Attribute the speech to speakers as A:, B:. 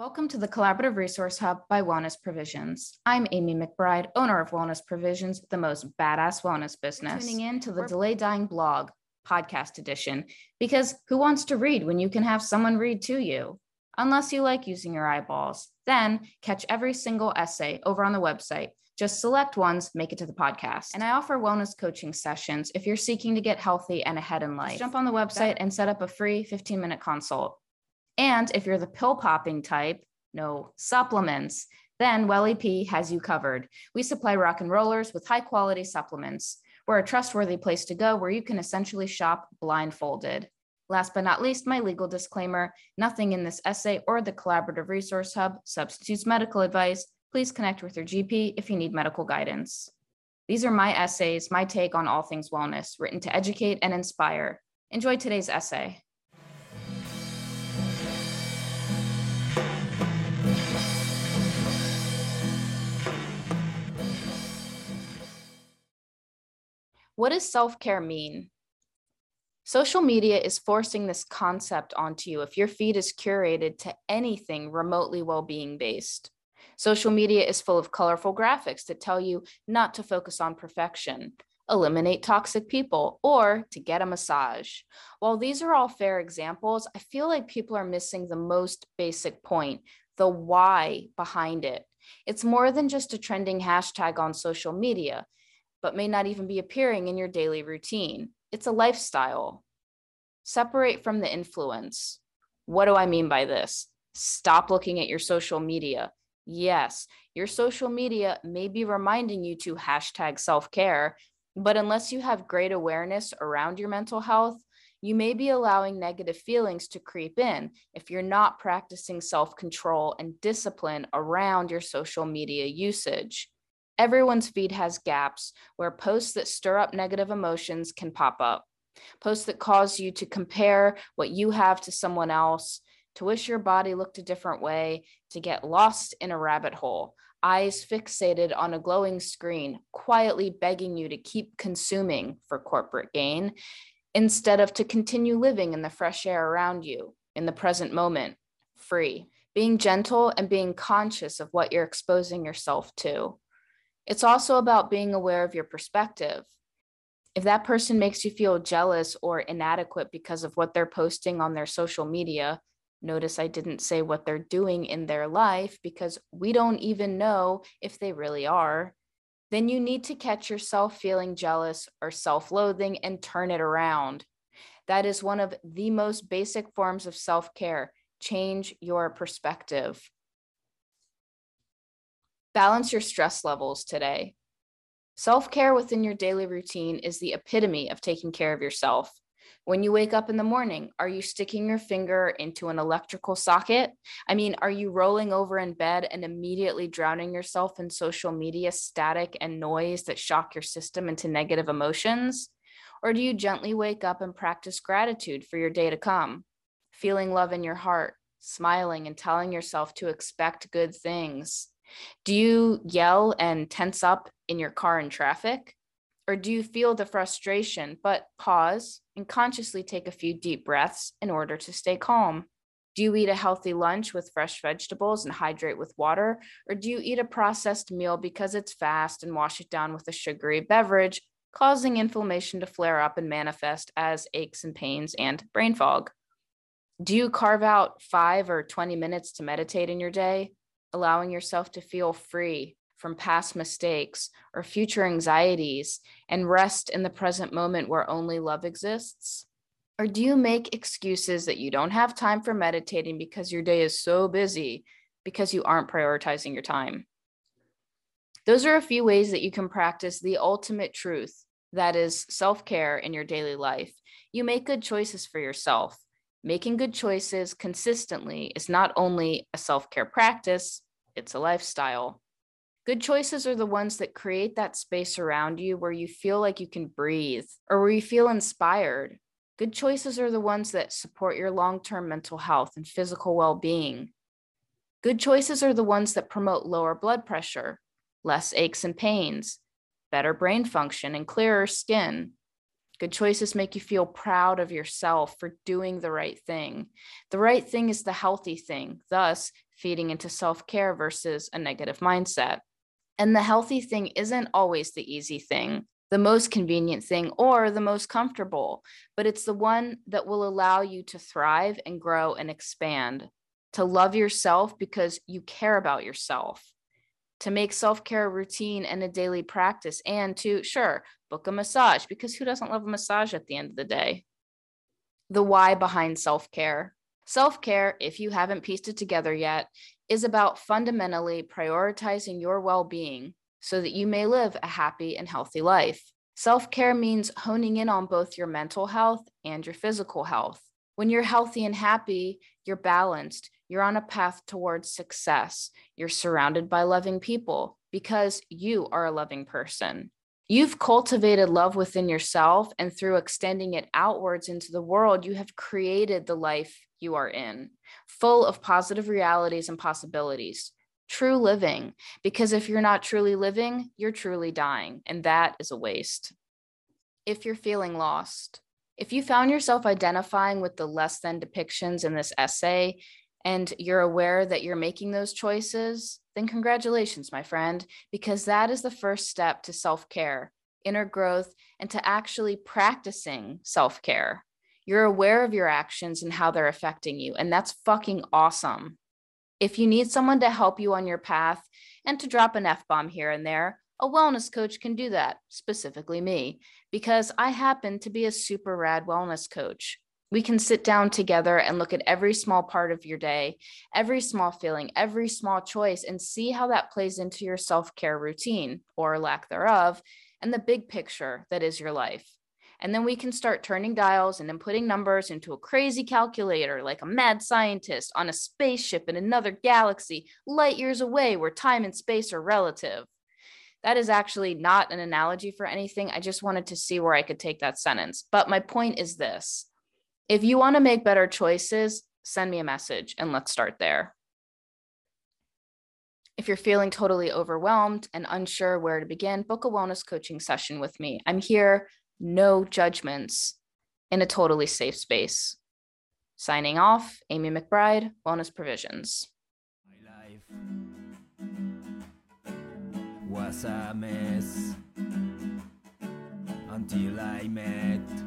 A: Welcome to the Collaborative Resource Hub by Wellness Provisions. I'm Amy McBride, owner of Wellness Provisions, the most badass wellness business. Tuning in to the Delay Dying blog podcast edition because who wants to read when you can have someone read to you? Unless you like using your eyeballs. Then catch every single essay over on the website. Just select ones, make it to the podcast. And I offer wellness coaching sessions if you're seeking to get healthy and ahead in life. Jump on the website and set up a free 15 minute consult. And if you're the pill popping type, no supplements, then Well EP has you covered. We supply rock and rollers with high quality supplements. We're a trustworthy place to go where you can essentially shop blindfolded. Last but not least, my legal disclaimer nothing in this essay or the Collaborative Resource Hub substitutes medical advice. Please connect with your GP if you need medical guidance. These are my essays, my take on all things wellness, written to educate and inspire. Enjoy today's essay. What does self care mean? Social media is forcing this concept onto you if your feed is curated to anything remotely well being based. Social media is full of colorful graphics that tell you not to focus on perfection, eliminate toxic people, or to get a massage. While these are all fair examples, I feel like people are missing the most basic point the why behind it. It's more than just a trending hashtag on social media but may not even be appearing in your daily routine. It's a lifestyle. Separate from the influence. What do I mean by this? Stop looking at your social media. Yes, your social media may be reminding you to hashtag self care, but unless you have great awareness around your mental health, you may be allowing negative feelings to creep in if you're not practicing self control and discipline around your social media usage. Everyone's feed has gaps where posts that stir up negative emotions can pop up. Posts that cause you to compare what you have to someone else, to wish your body looked a different way, to get lost in a rabbit hole, eyes fixated on a glowing screen, quietly begging you to keep consuming for corporate gain, instead of to continue living in the fresh air around you, in the present moment, free, being gentle and being conscious of what you're exposing yourself to. It's also about being aware of your perspective. If that person makes you feel jealous or inadequate because of what they're posting on their social media, notice I didn't say what they're doing in their life because we don't even know if they really are, then you need to catch yourself feeling jealous or self loathing and turn it around. That is one of the most basic forms of self care. Change your perspective. Balance your stress levels today. Self care within your daily routine is the epitome of taking care of yourself. When you wake up in the morning, are you sticking your finger into an electrical socket? I mean, are you rolling over in bed and immediately drowning yourself in social media static and noise that shock your system into negative emotions? Or do you gently wake up and practice gratitude for your day to come, feeling love in your heart, smiling and telling yourself to expect good things? Do you yell and tense up in your car in traffic? Or do you feel the frustration, but pause and consciously take a few deep breaths in order to stay calm? Do you eat a healthy lunch with fresh vegetables and hydrate with water? Or do you eat a processed meal because it's fast and wash it down with a sugary beverage, causing inflammation to flare up and manifest as aches and pains and brain fog? Do you carve out five or 20 minutes to meditate in your day? Allowing yourself to feel free from past mistakes or future anxieties and rest in the present moment where only love exists? Or do you make excuses that you don't have time for meditating because your day is so busy because you aren't prioritizing your time? Those are a few ways that you can practice the ultimate truth that is self care in your daily life. You make good choices for yourself Making good choices consistently is not only a self care practice, it's a lifestyle. Good choices are the ones that create that space around you where you feel like you can breathe or where you feel inspired. Good choices are the ones that support your long term mental health and physical well being. Good choices are the ones that promote lower blood pressure, less aches and pains, better brain function, and clearer skin. Good choices make you feel proud of yourself for doing the right thing. The right thing is the healthy thing. Thus, feeding into self care versus a negative mindset. And the healthy thing isn't always the easy thing, the most convenient thing, or the most comfortable, but it's the one that will allow you to thrive and grow and expand, to love yourself because you care about yourself, to make self care a routine and a daily practice, and to, sure, book a massage because who doesn't love a massage at the end of the day? The why behind self care. Self care, if you haven't pieced it together yet, is about fundamentally prioritizing your well being so that you may live a happy and healthy life. Self care means honing in on both your mental health and your physical health. When you're healthy and happy, you're balanced, you're on a path towards success, you're surrounded by loving people because you are a loving person. You've cultivated love within yourself, and through extending it outwards into the world, you have created the life you are in, full of positive realities and possibilities. True living, because if you're not truly living, you're truly dying, and that is a waste. If you're feeling lost, if you found yourself identifying with the less than depictions in this essay, and you're aware that you're making those choices, then congratulations, my friend, because that is the first step to self care, inner growth, and to actually practicing self care. You're aware of your actions and how they're affecting you, and that's fucking awesome. If you need someone to help you on your path and to drop an F bomb here and there, a wellness coach can do that, specifically me, because I happen to be a super rad wellness coach we can sit down together and look at every small part of your day, every small feeling, every small choice, and see how that plays into your self care routine or lack thereof, and the big picture that is your life. And then we can start turning dials and inputting numbers into a crazy calculator like a mad scientist on a spaceship in another galaxy, light years away, where time and space are relative. That is actually not an analogy for anything. I just wanted to see where I could take that sentence. But my point is this if you want to make better choices, send me a message and let's start there. If you're feeling totally overwhelmed and unsure where to begin, book a wellness coaching session with me. I'm here, no judgments, in a totally safe space. Signing off, Amy McBride, Wellness Provisions. Was a mess until I met